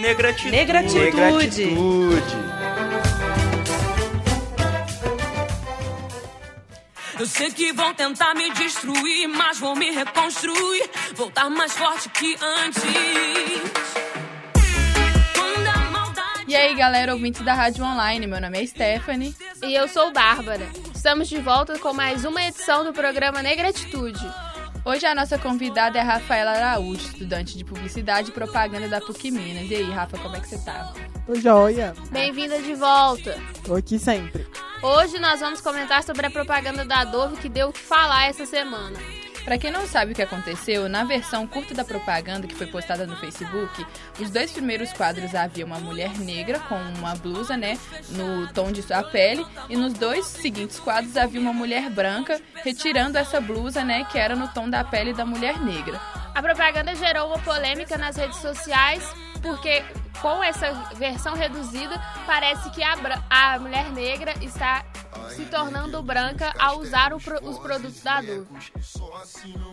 Negratitude. Negratitude. Negratitude. Eu sei que vão tentar me destruir, mas vou me reconstruir, voltar mais forte que antes. E aí, galera, ouvintes da Rádio Online, meu nome é Stephanie. E eu sou Bárbara. Estamos de volta com mais uma edição do programa Negratitude. Hoje a nossa convidada é a Rafaela Araújo, estudante de Publicidade e Propaganda da PUC Minas. E aí, Rafa, como é que você tá? Tô joia. Bem-vinda de volta. Tô aqui sempre. Hoje nós vamos comentar sobre a propaganda da Dove que deu o que falar essa semana. Pra quem não sabe o que aconteceu, na versão curta da propaganda que foi postada no Facebook, os dois primeiros quadros havia uma mulher negra com uma blusa, né, no tom de sua pele, e nos dois seguintes quadros havia uma mulher branca retirando essa blusa, né, que era no tom da pele da mulher negra. A propaganda gerou uma polêmica nas redes sociais porque com essa versão reduzida parece que a, a mulher negra está se tornando branca ao usar o pro- os produtos da Dove.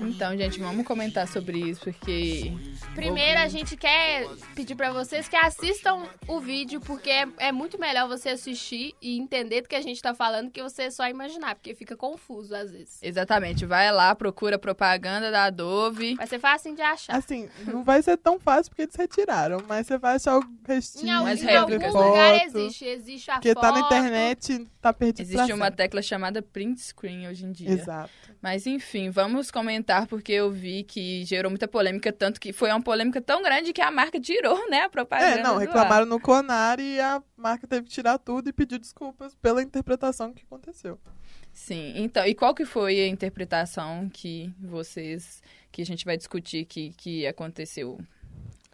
Então, gente, vamos comentar sobre isso porque Primeiro, a gente quer pedir pra vocês que assistam o vídeo, porque é, é muito melhor você assistir e entender do que a gente tá falando que você só imaginar, porque fica confuso às vezes. Exatamente, vai lá, procura propaganda da Adobe. Vai ser fácil de achar. Assim, não vai ser tão fácil porque eles retiraram, mas você vai achar o restinho. Em, al- Mas em algum né? lugar foto, existe, existe a Porque foto. tá na internet, tá perdido Existe uma tecla chamada print screen hoje em dia. Exato. Mas enfim, vamos comentar porque eu vi que gerou muita polêmica, tanto que foi uma polêmica tão grande que a marca tirou, né, a propaganda. É, não, reclamaram no Conar e a marca teve que tirar tudo e pediu desculpas pela interpretação que aconteceu. ar. Sim, então, e qual que foi a interpretação que vocês, que a gente vai discutir que, que aconteceu?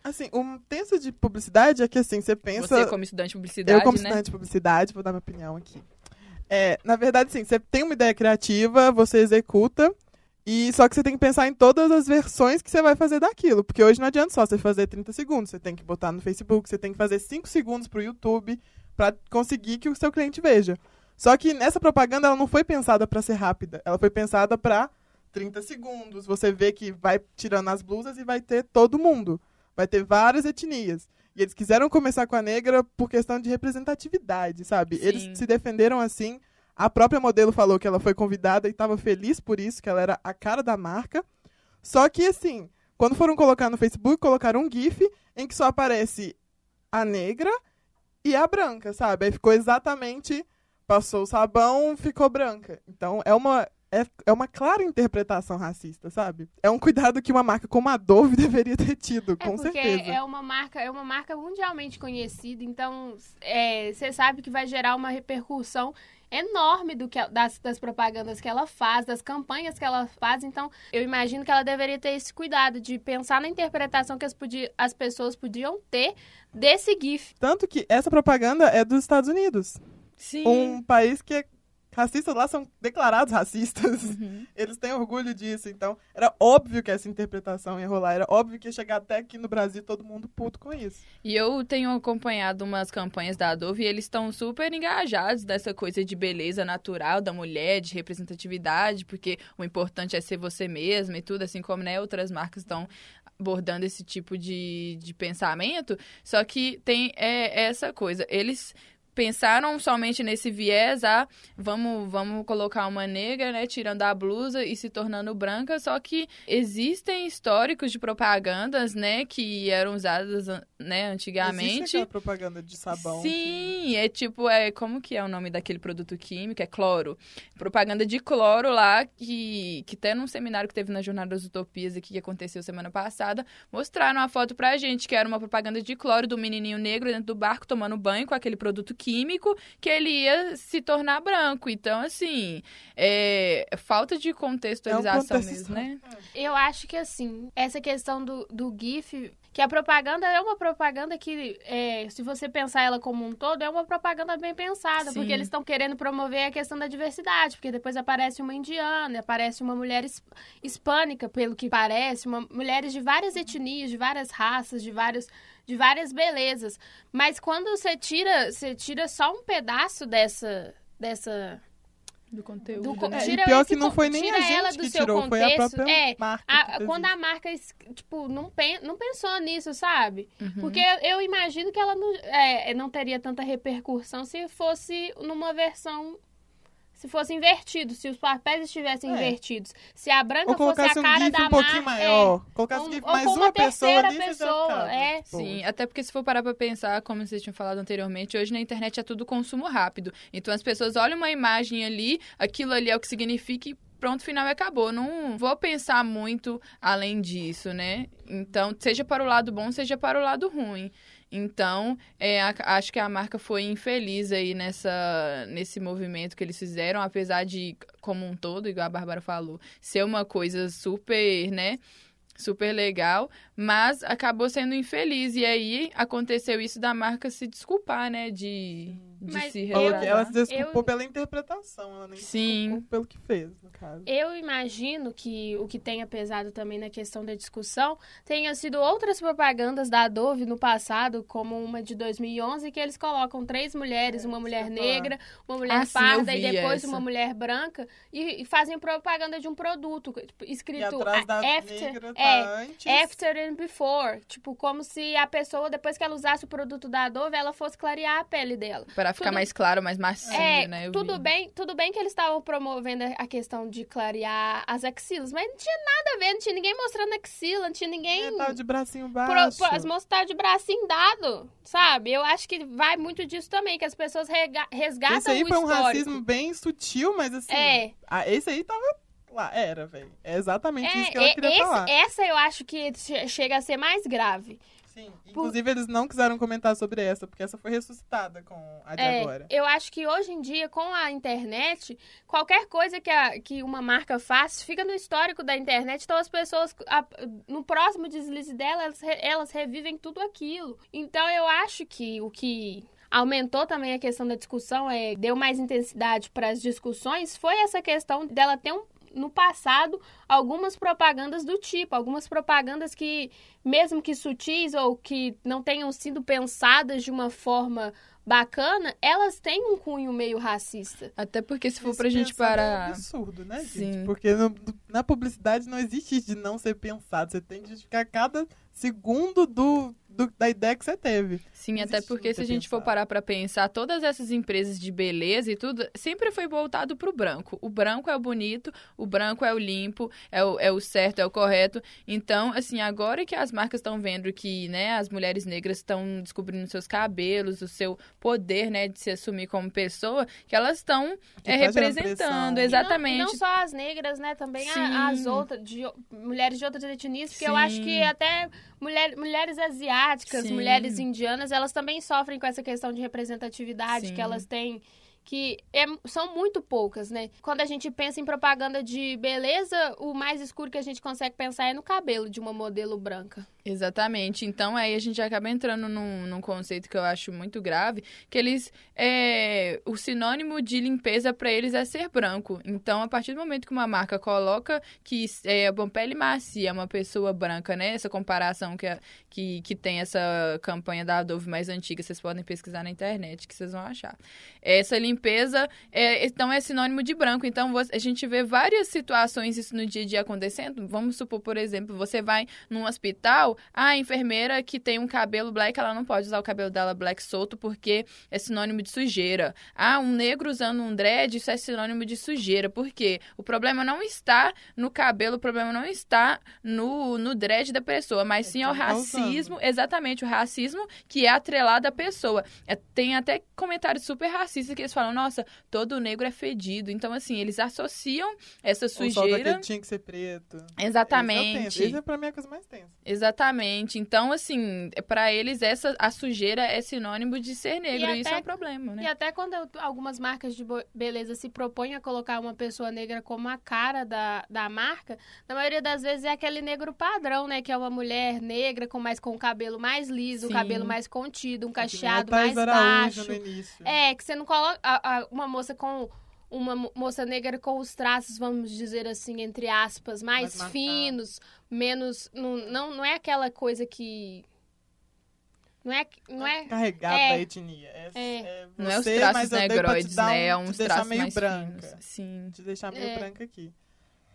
Assim, um tenso de publicidade é que assim, você pensa. Você como estudante de publicidade, Eu, como né? estudante de publicidade, vou dar minha opinião aqui. É, na verdade, sim, você tem uma ideia criativa, você executa, e só que você tem que pensar em todas as versões que você vai fazer daquilo. Porque hoje não adianta só você fazer 30 segundos, você tem que botar no Facebook, você tem que fazer 5 segundos pro YouTube para conseguir que o seu cliente veja. Só que nessa propaganda ela não foi pensada para ser rápida, ela foi pensada para 30 segundos. Você vê que vai tirando as blusas e vai ter todo mundo. Vai ter várias etnias. E eles quiseram começar com a negra por questão de representatividade, sabe? Sim. Eles se defenderam assim. A própria modelo falou que ela foi convidada e estava feliz por isso, que ela era a cara da marca. Só que, assim, quando foram colocar no Facebook, colocaram um GIF em que só aparece a negra e a branca, sabe? Aí ficou exatamente. Passou o sabão, ficou branca. Então é uma. É, é uma clara interpretação racista, sabe? É um cuidado que uma marca como a Dove deveria ter tido, É com porque certeza. é uma marca, é uma marca mundialmente conhecida, então é, você sabe que vai gerar uma repercussão enorme do que das, das propagandas que ela faz, das campanhas que ela faz. Então, eu imagino que ela deveria ter esse cuidado de pensar na interpretação que as, podi- as pessoas podiam ter desse GIF. Tanto que essa propaganda é dos Estados Unidos. Sim. Um país que é racistas lá são declarados racistas. Uhum. Eles têm orgulho disso. Então, era óbvio que essa interpretação ia rolar. Era óbvio que ia chegar até aqui no Brasil todo mundo puto com isso. E eu tenho acompanhado umas campanhas da Adobe e eles estão super engajados dessa coisa de beleza natural da mulher, de representatividade, porque o importante é ser você mesma e tudo, assim como né, outras marcas estão abordando esse tipo de, de pensamento. Só que tem é, essa coisa. Eles pensaram somente nesse viés, ah, vamos, vamos colocar uma negra, né, tirando a blusa e se tornando branca, só que existem históricos de propagandas, né, que eram usadas, né, Existe antigamente. aquela propaganda de sabão. que- Sim, é tipo, é como que é o nome daquele produto químico? É cloro. Propaganda de cloro lá, que, que até num seminário que teve na Jornada das Utopias aqui, que aconteceu semana passada, mostraram a foto pra gente, que era uma propaganda de cloro do menininho negro dentro do barco tomando banho com aquele produto químico, que ele ia se tornar branco. Então, assim, é falta de contextualização contexto- mesmo, né? Eu acho que assim, essa questão do, do GIF, que a propaganda é uma propaganda que, é, se você pensar ela como um todo, é uma propaganda bem pensada, Sim. porque eles estão querendo promover a questão da diversidade, porque depois aparece uma indiana, aparece uma mulher his- hispânica, pelo que parece, uma, mulheres de várias etnias, de várias raças, de vários de várias belezas. Mas quando você tira, você tira só um pedaço dessa dessa Do conteúdo. do co- né? É, e tira pior que não foi nem tira a gente que do seu tirou, foi a contexto. própria É, marca. a- quando a marca, tipo, não, pen, não pensou nisso, sabe? Uhum. Porque eu, eu imagino que ela não, é, não teria tanta repercussão se fosse numa versão. Se fosse invertido, se os papéis estivessem É. invertidos. Se a branca fosse colocasse a um cara da um pouquinho marca. maior. Colocasse Ou- um GIF ou mais com uma uma pessoa terceira ali, pessoa, é. Sim, até porque se for parar pra pensar, como vocês tinham falado anteriormente, hoje na internet é tudo consumo rápido. Então as pessoas olham uma imagem ali, aquilo ali é o que significa e pronto, final e acabou. Não vou pensar muito além disso, né? Então, seja para o lado bom, seja para o lado ruim. Então, é, a- acho que a marca foi infeliz aí nessa, nesse movimento que eles fizeram, apesar de, como um todo, igual a Bárbara falou, ser uma coisa super, né? Super legal, mas acabou sendo infeliz. E aí aconteceu isso da marca se desculpar, né? De, de Mas se que ela se desculpou eu- pela interpretação, ela nem se Sim. desculpou pelo que fez, no caso. Eu imagino que o que tenha pesado também na questão da discussão tenha sido outras propagandas da Dove no passado, como uma de 2011, que eles colocam três mulheres, É, uma mulher negra, uma mulher Ah, parda e depois essa. uma mulher branca, e, e fazem propaganda de um produto tipo, E escrito atrás da after, negra é, antes. after and before. Tipo, como se a pessoa, depois que ela usasse o produto da Dove, ela fosse clarear a pele dela. Para ficar tudo- mais claro, mais macio, É, né? Eu tudo vi. bem, tudo bem que eles estavam promovendo a questão de clarear as axilas, mas não tinha nada a ver, não tinha ninguém mostrando axila, não tinha ninguém. É, tava de bracinho baixo. pro, as moças estavam de bracinho dado, sabe? Eu acho que vai muito disso também, que as pessoas rega- resgatam Esse aí o foi um racismo bem sutil, mas assim. É. ah, esse aí tava lá. Era, velho. É exatamente isso que É, ela é, queria esse- falar. essa eu acho que che- chega a ser mais grave. Sim. Inclusive, eles não quiseram comentar sobre essa, porque essa foi ressuscitada com a de É, agora. eu acho que hoje em dia, com a internet, qualquer coisa que, a- que uma marca faz fica no histórico da internet. Então, as pessoas, a- no próximo deslize dela, elas, elas revivem tudo aquilo. Então, eu acho que o que aumentou também a questão da discussão, é, deu mais intensidade para as discussões, foi essa questão dela ter um no passado algumas propagandas do tipo, algumas propagandas que, mesmo que sutis ou que não tenham sido pensadas de uma forma bacana, elas têm um cunho meio racista. Até porque se for Esse pra gente pensar É parar. absurdo, né, gente? Sim. Porque no- na publicidade não existe isso de não ser pensado. Você tem que justificar cada segundo do, do- da ideia que você teve. Sim, Não até porque não se a gente for parar pra pensar, todas essas empresas de beleza e tudo, sempre foi voltado pro branco. O branco é o bonito, o branco é o limpo, é o, é o certo, é o correto. Então, assim, agora que as marcas estão vendo que, né, as mulheres negras estão descobrindo seus cabelos, o seu poder, né, de se assumir como pessoa, que elas estão é, representando. E não- exatamente. E não, só as negras, né? Também a- Sim. as outras, de, mulheres de outras etnias, porque eu acho Sim. que até mulher, mulheres asiáticas, Sim. mulheres indianas, elas também sofrem com essa questão de representatividade Sim. que elas têm. Que é- são muito poucas, né? Quando a gente pensa em propaganda de beleza, o mais escuro que a gente consegue pensar é no cabelo de uma modelo branca. Exatamente. Então aí a gente acaba entrando num, num conceito que eu acho muito grave, que eles é, o sinônimo de limpeza para eles é ser branco. Então a partir do momento que uma marca coloca que é uma pele macia, é uma pessoa branca, né? Essa comparação que, que, que tem essa campanha da Adobe mais antiga, vocês podem pesquisar na internet que vocês vão achar. Essa limpeza é, então é sinônimo de branco. Então a gente vê várias situações isso no dia a dia acontecendo. Vamos supor, por exemplo, você vai num hospital, a enfermeira que tem um cabelo black, ela não pode usar o cabelo dela black solto porque é sinônimo de sujeira. Ah, um negro usando um dread, isso é sinônimo de sujeira. Por quê? O problema não está no cabelo, o problema não está no, no dread da pessoa, mas sim ao tá usando. racismo, exatamente, o racismo que é atrelado à pessoa. É, tem até comentários super racistas que eles falam, nossa, todo negro é fedido. Então, assim, eles associam essa O sol sujeira... daquele tinha que ser preto. Exatamente. Esse é, Esse é pra mim a coisa mais tensa. Exatamente. Então, assim, para eles essa a sujeira é sinônimo de ser negro. E E isso até- é um problema, E né? até quando eu- algumas marcas de beleza se propõem a colocar uma pessoa negra como a cara da, da marca, na maioria das vezes é aquele negro padrão, né? Que é uma mulher negra com mais com o cabelo mais liso, o cabelo mais contido, um cacheado Thais mais baixo. É, que você não coloca a- a- uma moça com uma mo- moça negra com os traços, vamos dizer assim, entre aspas, mais, Mais finos, menos não, não não é aquela coisa que Não é, não é carregado É. da etnia. É, É. é Não é os traços negroides, né? É um, uns traços meio mais branca. finos. Sim, Te deixar meio É. branca aqui.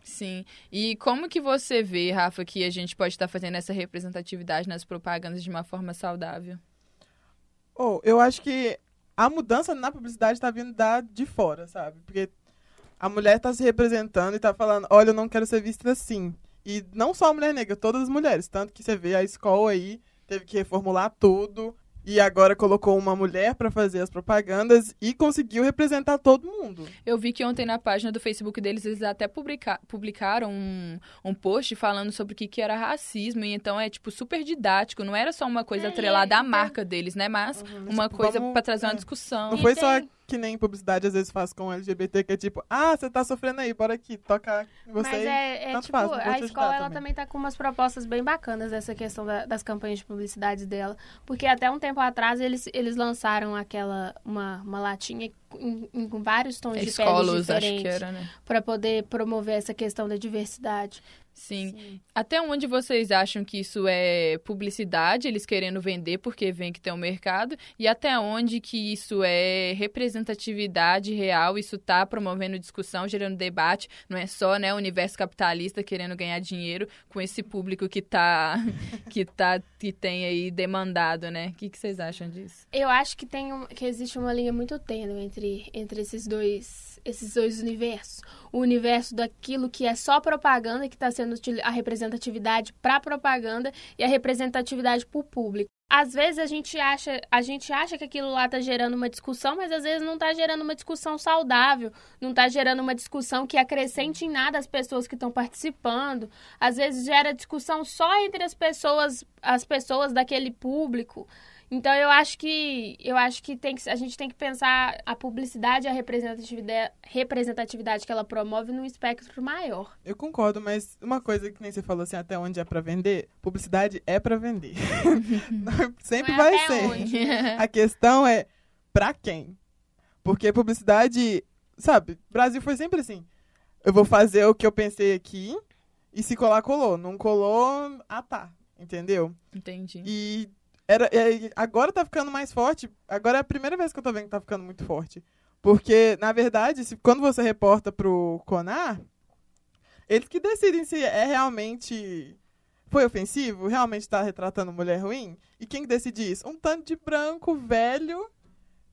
sim. E como que você vê, Rafa, que a gente pode estar fazendo essa representatividade nas propagandas de uma forma saudável? Oh, eu acho que a mudança na publicidade tá vindo da de fora, sabe? Porque a mulher tá se representando e tá falando, olha, eu não quero ser vista assim. E não só a mulher negra, todas as mulheres. Tanto que você vê a escola aí, teve que reformular tudo. E agora colocou uma mulher pra fazer as propagandas e conseguiu representar todo mundo. Eu vi que ontem na página do Facebook deles, eles até publica publicaram um, um post falando sobre o que, que era racismo. E então é, tipo, super didático. Não era só uma coisa É, atrelada à então- marca deles, né? Mas uma Tipo, coisa pra trazer uma é. discussão. Não E foi só tem- que nem publicidade às vezes faz com LGBT, que é tipo, ah, você tá sofrendo aí, bora aqui, toca em você. Mas é, é tanto tipo, faz, a escola ela também. também tá com umas propostas bem bacanas dessa questão da- das campanhas de publicidade dela. Porque até um tempo atrás eles, eles lançaram aquela, uma, uma latinha em- em- com vários tons de pele Escolos, acho que diferentes era, né? para poder promover essa questão da diversidade. Sim. Até onde vocês acham que isso é publicidade, eles querendo vender porque vem que tem um mercado, e até onde que isso é representatividade real, isso tá promovendo discussão, gerando debate, não é só, né, o universo capitalista querendo ganhar dinheiro com esse público que tá que tá que tem aí demandado, né? O que, que vocês acham disso? Eu acho que tem um- que existe uma linha muito tênue entre, entre esses dois esses dois universos. O universo daquilo que é só propaganda, que está sendo a representatividade para propaganda e a representatividade para o público. Às vezes a gente acha, a gente acha que aquilo lá está gerando uma discussão, mas às vezes não está gerando uma discussão saudável, não está gerando uma discussão que acrescente em nada as pessoas que estão participando. Às vezes gera discussão só entre as pessoas, as pessoas daquele público. Então eu acho que eu acho que, tem que a gente tem que pensar a publicidade e a representatividade, representatividade que ela promove num espectro maior. Eu concordo, mas uma coisa que nem você falou assim, até onde é pra vender, publicidade é pra vender. Sempre é vai até ser. onde. A questão é pra quem? Porque publicidade, sabe, Brasil foi sempre assim. Eu vou fazer o que eu pensei aqui e se colar, colou. Não colou, ah tá. Entendeu? Entendi. E era, é, agora tá ficando mais forte. Agora é a primeira vez que eu tô vendo que tá ficando muito forte. Porque, na verdade, se, quando você reporta pro Conar, eles que decidem se é realmente. Foi ofensivo? Realmente tá retratando mulher ruim? E quem que decide isso? Um tanto de branco, velho,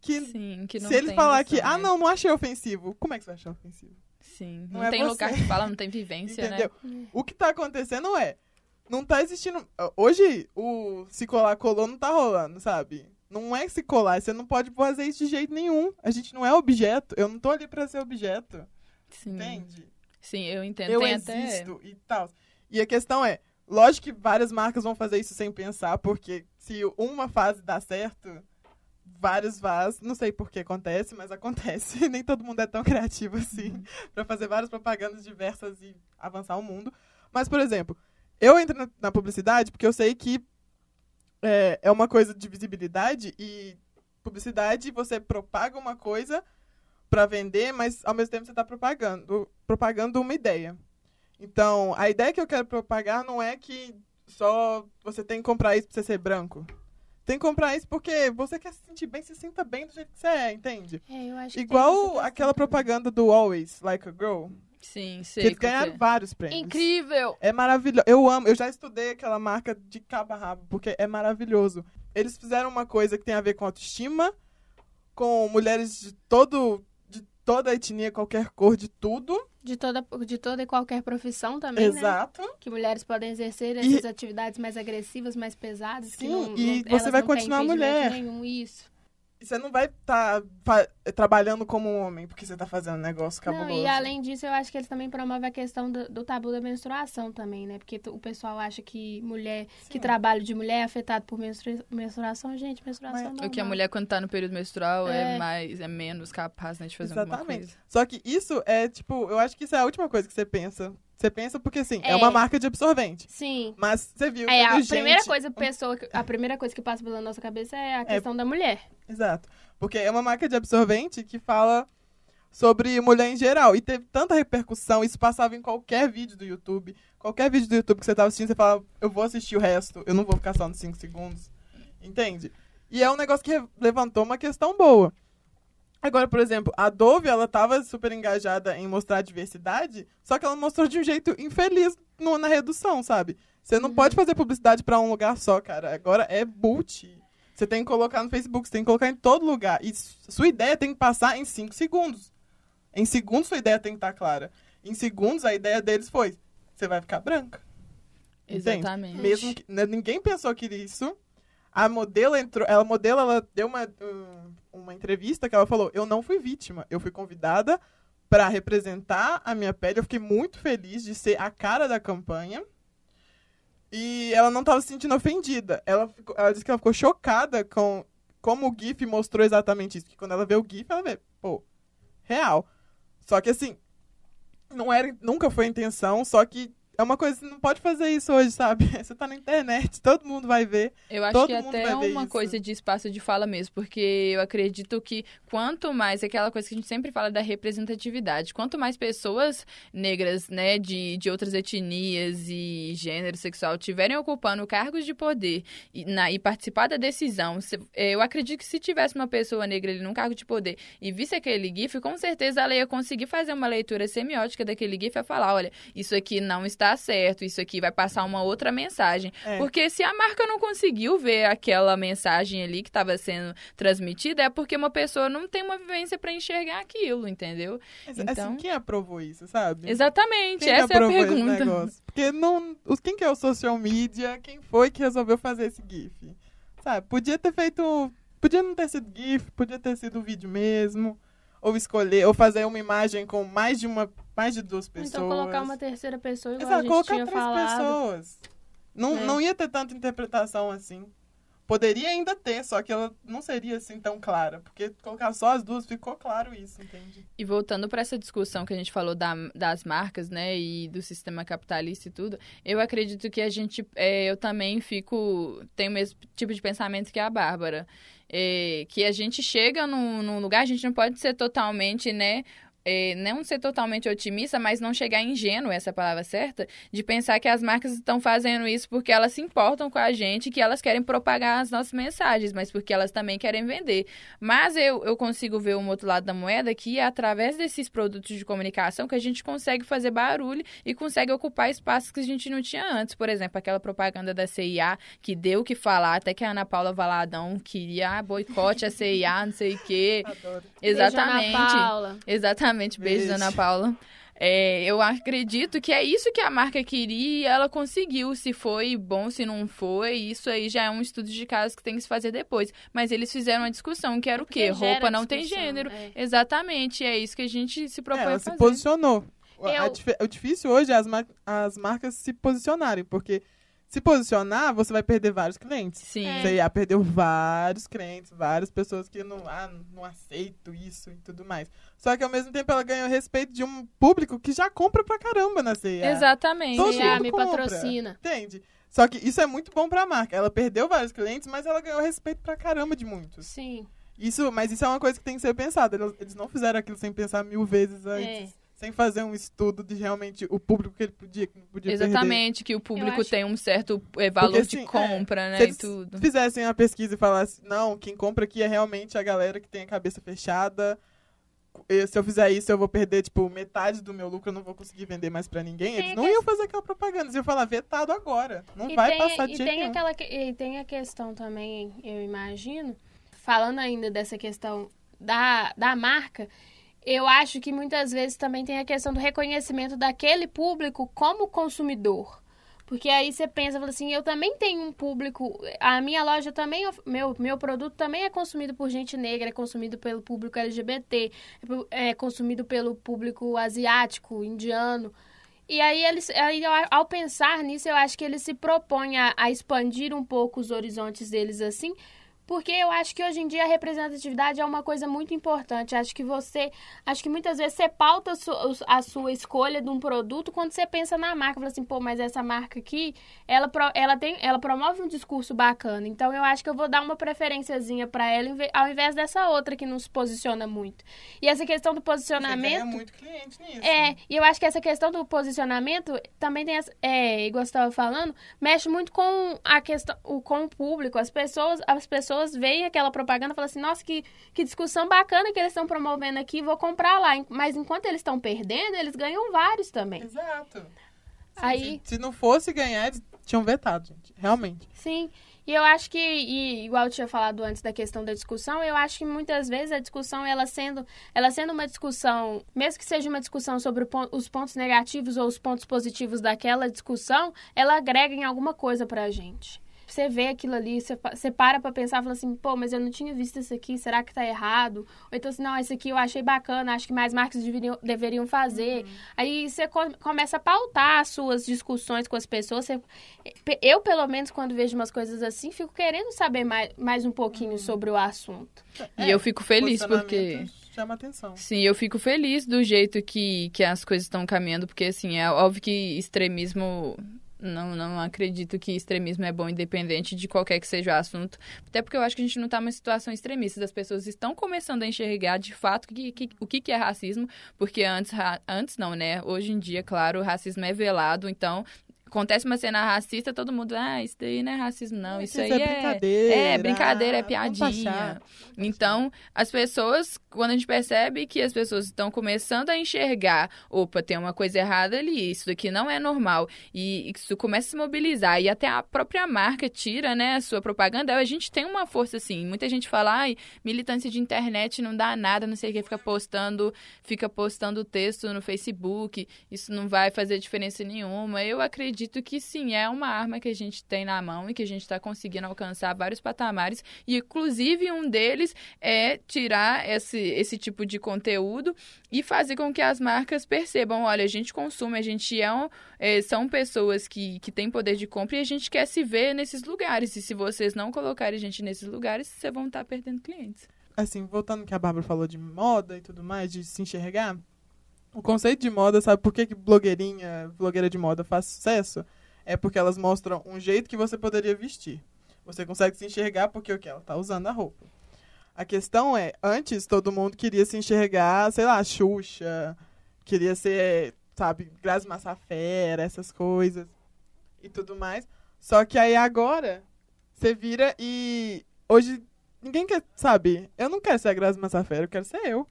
que. Sim, que não se ele falar que, ah, né? não, não achei ofensivo, como é que você vai achar ofensivo? Sim, não não, é tem você. lugar que fala, não tem vivência, Entendeu? né? O que tá acontecendo é. Não tá existindo. Hoje, o se colar colou não tá rolando, sabe? Não é se colar, você não pode fazer isso de jeito nenhum. A gente não é objeto. Eu não tô ali pra ser objeto. Sim. Entende? Sim, eu entendo. Eu tem até existo e tal. E a questão é, lógico que várias marcas vão fazer isso sem pensar, porque se uma fase dá certo, vários faz. Não sei por que acontece, mas acontece. Nem todo mundo é tão criativo assim pra fazer várias propagandas diversas e avançar o mundo. Mas, por exemplo, eu entro na, na publicidade porque eu sei que é, é uma coisa de visibilidade e publicidade você propaga uma coisa pra vender, mas ao mesmo tempo você tá propagando, propagando uma ideia. Então, a ideia que eu quero propagar não é que só você tem que comprar isso pra você ser branco. Tem que comprar isso porque você quer se sentir bem, se sinta bem do jeito que você é, entende? É, eu acho Igual aquela propaganda do Always Like a Girl, Sim, que sei. eles que ganharam é. vários prêmios. Incrível! É maravilhoso. Eu amo. Eu já estudei aquela marca de cabo a rabo, porque é maravilhoso. Eles fizeram uma coisa que tem a ver com autoestima, com mulheres de todo de toda a etnia, qualquer cor, de tudo. De toda, de toda e qualquer profissão também, né? Exato. Que mulheres podem exercer E- essas atividades mais agressivas, mais pesadas. que Sim, não, e não- você elas vai continuar mulher. Nenhum, isso. Você não vai estar trabalhando como um homem porque você tá fazendo um negócio cabuloso. Não, e além disso, eu acho que eles também promovem a questão do, do tabu da menstruação também, né? Porque o pessoal acha que mulher, que Sim. trabalho de mulher é afetado por menstrua- menstruação. Gente, menstruação Mas- não. O que a mulher, quando tá no período menstrual, é, É. mais, é menos capaz né, de fazer alguma Exatamente. coisa. Só que isso é, tipo, eu acho que isso é a última coisa que você pensa. Você pensa porque, assim, é, É. uma marca de absorvente. Sim. Mas você viu É, que a gente... primeira coisa pessoa, que- a primeira coisa que passa pela nossa cabeça é a questão da mulher. Exato. Porque é uma marca de absorvente que fala sobre mulher em geral. E teve tanta repercussão, isso passava em qualquer vídeo do YouTube. Qualquer vídeo do YouTube que você tava assistindo, você falava, eu vou assistir o resto, eu não vou ficar só nos 5 segundos. Entende? E é um negócio que levantou uma questão boa. Agora, por exemplo, a Dove, ela tava super engajada em mostrar a diversidade, só que ela mostrou de um jeito infeliz no- na redução, sabe? Você não pode fazer publicidade pra um lugar só, cara. Agora é boot. Você tem que colocar no Facebook, você tem que colocar em todo lugar. E sua ideia tem que passar em 5 segundos. Em segundos, sua ideia tem que estar clara. Em segundos, a ideia deles foi: você vai ficar branca. Entende? Exatamente. Mesmo que né, ninguém pensou que isso. A modelo entrou, ela modelo, ela deu uma, um- uma entrevista que ela falou: "Eu não fui vítima, eu fui convidada para representar a minha pele. Eu fiquei muito feliz de ser a cara da campanha." E ela não estava se sentindo ofendida. Ela, ficou- ela disse que ela ficou chocada com como o GIF mostrou exatamente isso. Que quando ela vê o GIF, ela vê, pô, real. Só que assim, não era, nunca foi a intenção, só que é uma coisa que você não pode fazer isso hoje, sabe? Você tá na internet, todo mundo vai ver. Eu acho Todo que até é uma isso. coisa de espaço de fala mesmo, porque eu acredito que quanto mais, é aquela coisa que a gente sempre fala da representatividade, quanto mais pessoas negras, né, de, de outras etnias e gênero sexual tiverem ocupando cargos de poder e, na, e participar da decisão, se- eh, eu acredito que se tivesse uma pessoa negra ali num cargo de poder e visse aquele GIF, com certeza ela ia conseguir fazer uma leitura semiótica daquele GIF e falar, olha, isso aqui não está certo, isso aqui vai passar uma outra mensagem. É. Porque se a marca não conseguiu ver aquela mensagem ali que estava sendo transmitida, é porque uma pessoa não tem uma vivência para enxergar aquilo, entendeu? Mas, Então- Assim, quem aprovou isso, sabe? Exatamente, Quem essa é a pergunta. Porque não, os, quem que é o social media? Quem foi que resolveu fazer esse GIF? Sabe, podia ter feito. Podia não ter sido GIF, podia ter sido vídeo mesmo. Ou escolher, ou fazer uma imagem com mais de uma. Mais de duas pessoas. Então colocar uma terceira pessoa, igual a Exato, gente colocar tinha três falado. pessoas. Não, É. não ia ter tanta interpretação assim. Poderia ainda ter, só que ela não seria assim tão clara. Porque colocar só as duas ficou claro isso, entende? E voltando para essa discussão que a gente falou da- das marcas, né, e do sistema capitalista e tudo, eu acredito que a gente, é, eu também fico, tenho o mesmo tipo de pensamento que a Bárbara, É, que a gente chega num, num lugar, a gente não pode ser totalmente, né, é, não ser totalmente otimista, mas não chegar ingênuo, essa é a palavra certa, de pensar que as marcas estão fazendo isso porque elas se importam com a gente, que elas querem propagar as nossas mensagens, mas porque elas também querem vender. Mas eu, eu consigo ver um outro lado da moeda que é através desses produtos de comunicação que a gente consegue fazer barulho e consegue ocupar espaços que a gente não tinha antes. Por exemplo, aquela propaganda da CIA que deu o que falar, até que a Ana Paula Valadão queria ah, boicote a CIA, não sei o quê. Adoro. Exatamente. Beijo, Ana Paula. Exatamente, beijo, Beijo. Ana Paula. É, eu acredito que é isso que a marca queria e ela conseguiu. Se foi bom, se não foi, isso aí já é um estudo de caso que tem que se fazer depois. Mas eles fizeram uma discussão que era o quê? Roupa não tem gênero. é. Exatamente, é isso que a gente se É, propõe ela a se fazer. posicionou. A- a Eu- o difícil hoje é as, mar- as marcas se posicionarem, porque se posicionar, você vai perder vários clientes. Sim. É. Você já perdeu vários clientes, várias pessoas que não, ah, não aceito isso e tudo mais. Só que ao mesmo tempo ela ganhou respeito de um público que já compra pra caramba na CIA. Exatamente. Todo CIA me compra. patrocina. Entende? Só que isso é muito bom pra marca. Ela perdeu vários clientes, mas ela ganhou respeito pra caramba de muitos. Sim. Isso, mas isso é uma coisa que tem que ser pensada. Eles, eles não fizeram aquilo sem pensar mil vezes antes. É. Sem fazer um estudo de realmente o público que ele podia, que não podia perder. Exatamente, que o público acho- tem um certo é, valor Porque, de assim, compra, Se né? E eles tudo. fizessem uma pesquisa e falassem, não, quem compra aqui é realmente a galera que tem a cabeça fechada. E Se eu fizer isso, eu vou perder, tipo, metade do meu lucro, eu não vou conseguir vender mais pra ninguém. Tem Eles a não que- iam fazer aquela propaganda, eles iam falar vetado agora. Não E vai tem, passar de e tem nenhum. aquela que- e tem a questão também, eu imagino, falando ainda dessa questão da, da marca, eu acho que muitas vezes também tem a questão do reconhecimento daquele público como consumidor. Porque aí você pensa, fala assim, eu também tenho um público, a minha loja também, meu, meu produto também é consumido por gente negra, é consumido pelo público LGBT, é é consumido pelo público asiático, indiano. E aí, eles, aí, ao- ao pensar nisso, eu acho que eles se propõem a, a expandir um pouco os horizontes deles assim, Porque eu acho que hoje em dia a representatividade é uma coisa muito importante. Acho que você. Acho que muitas vezes você pauta a sua, a sua escolha de um produto quando você pensa na marca. Fala assim, pô, mas essa marca aqui, ela, ela, tem, ela promove um discurso bacana. Então eu acho que eu vou dar uma preferenciazinha para ela ao invés dessa outra que não se posiciona muito. E essa questão do posicionamento. Você muito cliente nisso. É, e eu acho que essa questão do posicionamento também tem. Essa, é, igual você estava falando, mexe muito com a questão, com o público. As pessoas, as pessoas pessoas veem aquela propaganda e falam assim, nossa, que, que discussão bacana que eles estão promovendo aqui, vou comprar lá. Mas enquanto eles estão perdendo, eles ganham vários também. Exato. Aí... Se, se, não fosse ganhar, eles tinham vetado, gente. Realmente. Sim. E eu acho que, e, igual eu tinha falado antes da questão da discussão, eu acho que muitas vezes a discussão, ela sendo, ela sendo uma discussão, mesmo que seja uma discussão sobre os pontos negativos ou os pontos positivos daquela discussão, ela agrega em alguma coisa pra gente você vê aquilo ali, você, você para pra pensar e fala assim, pô, mas eu não tinha visto isso aqui, será que tá errado? Ou então assim, não, esse aqui eu achei bacana, acho que mais marcas deveriam, deveriam fazer. Uhum. Aí você começa a pautar as suas discussões com as pessoas. Você, eu, pelo menos, quando vejo umas coisas assim, fico querendo saber mais, mais um pouquinho uhum. sobre o assunto. É, e eu fico feliz porque chama atenção. Sim, eu fico feliz do jeito que, que as coisas estão caminhando, porque assim, é óbvio que extremismo não, não acredito que extremismo é bom, independente de qualquer que seja o assunto. Até porque eu acho que a gente não está numa situação extremista. As pessoas estão começando a enxergar de fato que, que, o que, que é racismo, porque antes, antes não, né? Hoje em dia, claro, o racismo é velado, então acontece uma cena racista, todo mundo, ah, isso daí não é racismo, não. Isso, isso aí é brincadeira. É, brincadeira, é piadinha. Então, as pessoas, quando a gente percebe que as pessoas estão começando a enxergar, opa, tem uma coisa errada ali, isso daqui não é normal. E isso começa a se mobilizar. E até a própria marca tira, né, a sua propaganda. A gente tem uma força, assim. Muita gente fala, ai, militância de internet não dá nada, não sei o que, fica postando, fica postando texto no Facebook, isso não vai fazer diferença nenhuma. Eu acredito acredito que sim, é uma arma que a gente tem na mão e que a gente está conseguindo alcançar vários patamares. E, inclusive, um deles é tirar esse, esse tipo de conteúdo e fazer com que as marcas percebam: olha, a gente consome, a gente é, um, é são pessoas que, que têm poder de compra e a gente quer se ver nesses lugares. E se vocês não colocarem a gente nesses lugares, vocês vão estar perdendo clientes. Assim, voltando que a Bárbara falou de moda e tudo mais, de se enxergar, o conceito de moda, sabe por que, que blogueirinha, blogueira de moda faz sucesso? É porque elas mostram um jeito que você poderia vestir. Você consegue se enxergar porque o que ela está usando a roupa. A questão é, antes todo mundo queria se enxergar, sei lá, Xuxa, queria ser, sabe, Grazi Massafera, essas coisas e tudo mais. Só que aí agora você vira e hoje ninguém quer, sabe? Eu não quero ser a Grazi Massafera, eu quero ser eu.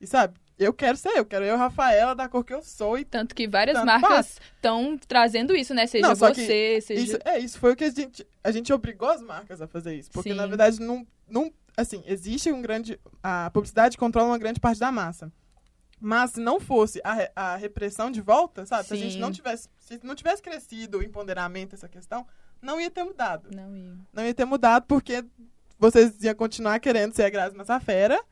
E sabe, eu quero ser eu, quero eu, Rafaela, da cor que eu sou. E Tanto que várias tanto marcas estão trazendo isso, né? Seja não, você, seja. Isso, é, isso foi o que a gente. A gente obrigou as marcas a fazer isso. Porque, Sim. na verdade, não, não. Assim, existe um grande. A publicidade controla uma grande parte da massa. Mas se não fosse a, a repressão de volta, sabe? Sim. Se a gente não tivesse. Se não tivesse crescido o empoderamento, essa questão, não ia ter mudado. Não ia. Não ia ter mudado porque vocês iam continuar querendo ser a Grazi Massafera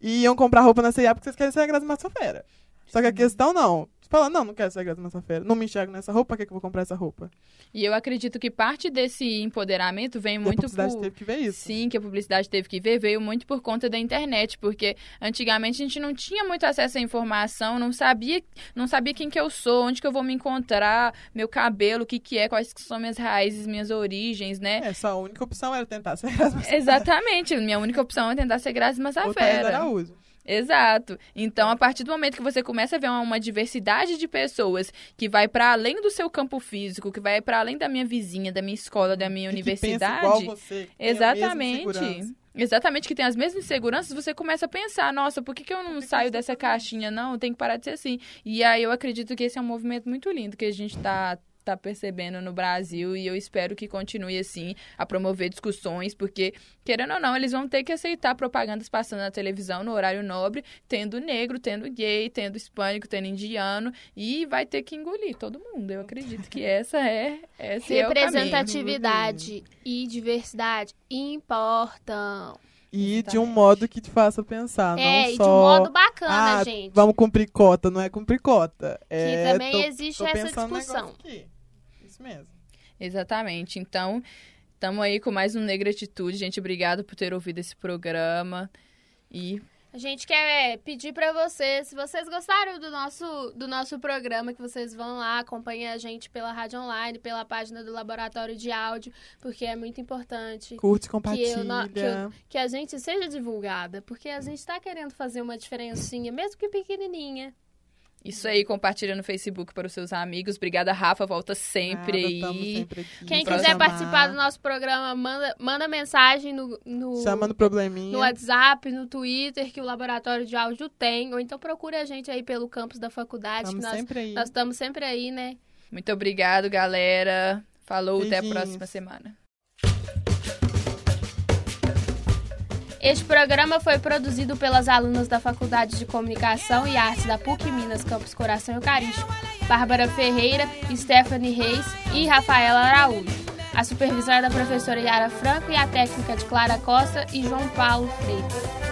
e iam comprar roupa na C&A porque vocês querem ser a Grazi Massafera. Só que a questão não, fala, não, não quero ser graça nessa feira. Não me enxergo nessa roupa, para que, que eu vou comprar essa roupa? E eu acredito que parte desse empoderamento vem muito por... a publicidade por... teve que ver isso. Sim, que a publicidade teve que ver, veio muito por conta da internet, porque antigamente a gente não tinha muito acesso à informação, não sabia, não sabia quem que eu sou, onde que eu vou me encontrar, meu cabelo, o que que é, quais que são minhas raízes, minhas origens, né? É, sua única opção era tentar ser Exatamente, minha única opção era tentar ser Graça Massafera. Outra Araújo. Exato. Então, a partir do momento que você começa a ver uma, diversidade de pessoas que vai para além do seu campo físico, que vai para além da minha vizinha, da minha escola, da minha e universidade. Que igual você, exatamente. Exatamente, que tem as mesmas inseguranças, você começa a pensar, nossa, por que, que eu não saio dessa caixinha? Não, tem que parar de ser assim. E aí eu acredito que esse é um movimento muito lindo que a gente está está percebendo no Brasil e eu espero que continue assim a promover discussões, porque querendo ou não, eles vão ter que aceitar propagandas passando na televisão no horário nobre, tendo negro, tendo gay, tendo hispânico, tendo indiano e vai ter que engolir todo mundo. Eu acredito que essa é essa representatividade é e diversidade importam. E de um modo que te faça pensar, é, não e só... de um modo bacana, ah, gente. Vamos cumprir cota, não é cumprir cota. É, que também tô, existe tô essa discussão. Isso mesmo. Exatamente. Então, Tamo aí com mais um Negra Atitude. Gente, obrigado por ter ouvido esse programa. E A gente quer pedir para vocês, se vocês gostaram do nosso, do nosso programa, que vocês vão lá, acompanhem a gente pela rádio online, pela página do Laboratório de Áudio, porque é muito importante Curte, que, compartilha. eu que, eu- que a gente seja divulgada, porque a gente tá querendo fazer uma diferencinha, mesmo que pequenininha. Isso aí, compartilha no Facebook para os seus amigos. Obrigada, Rafa. Volta sempre Nada, tamo aí. sempre aqui Quem quiser chamar. participar do nosso programa, manda, manda mensagem no, no, Chama no probleminha. no WhatsApp, no Twitter, que o Laboratório de Áudio tem, ou então procure a gente aí pelo campus da faculdade, Tamo nós sempre aí. nós estamos sempre aí, né? Muito obrigado, galera. Falou, até a Beijinhos. próxima semana. Este programa foi produzido pelas alunas da Faculdade de Comunicação e Artes da PUC Minas Campus Coração Eucarístico, Bárbara Ferreira, Stephanie Reis e Rafaela Araújo. A supervisão é da professora Yara Franco e a técnica de Clara Costa e João Paulo Freitas.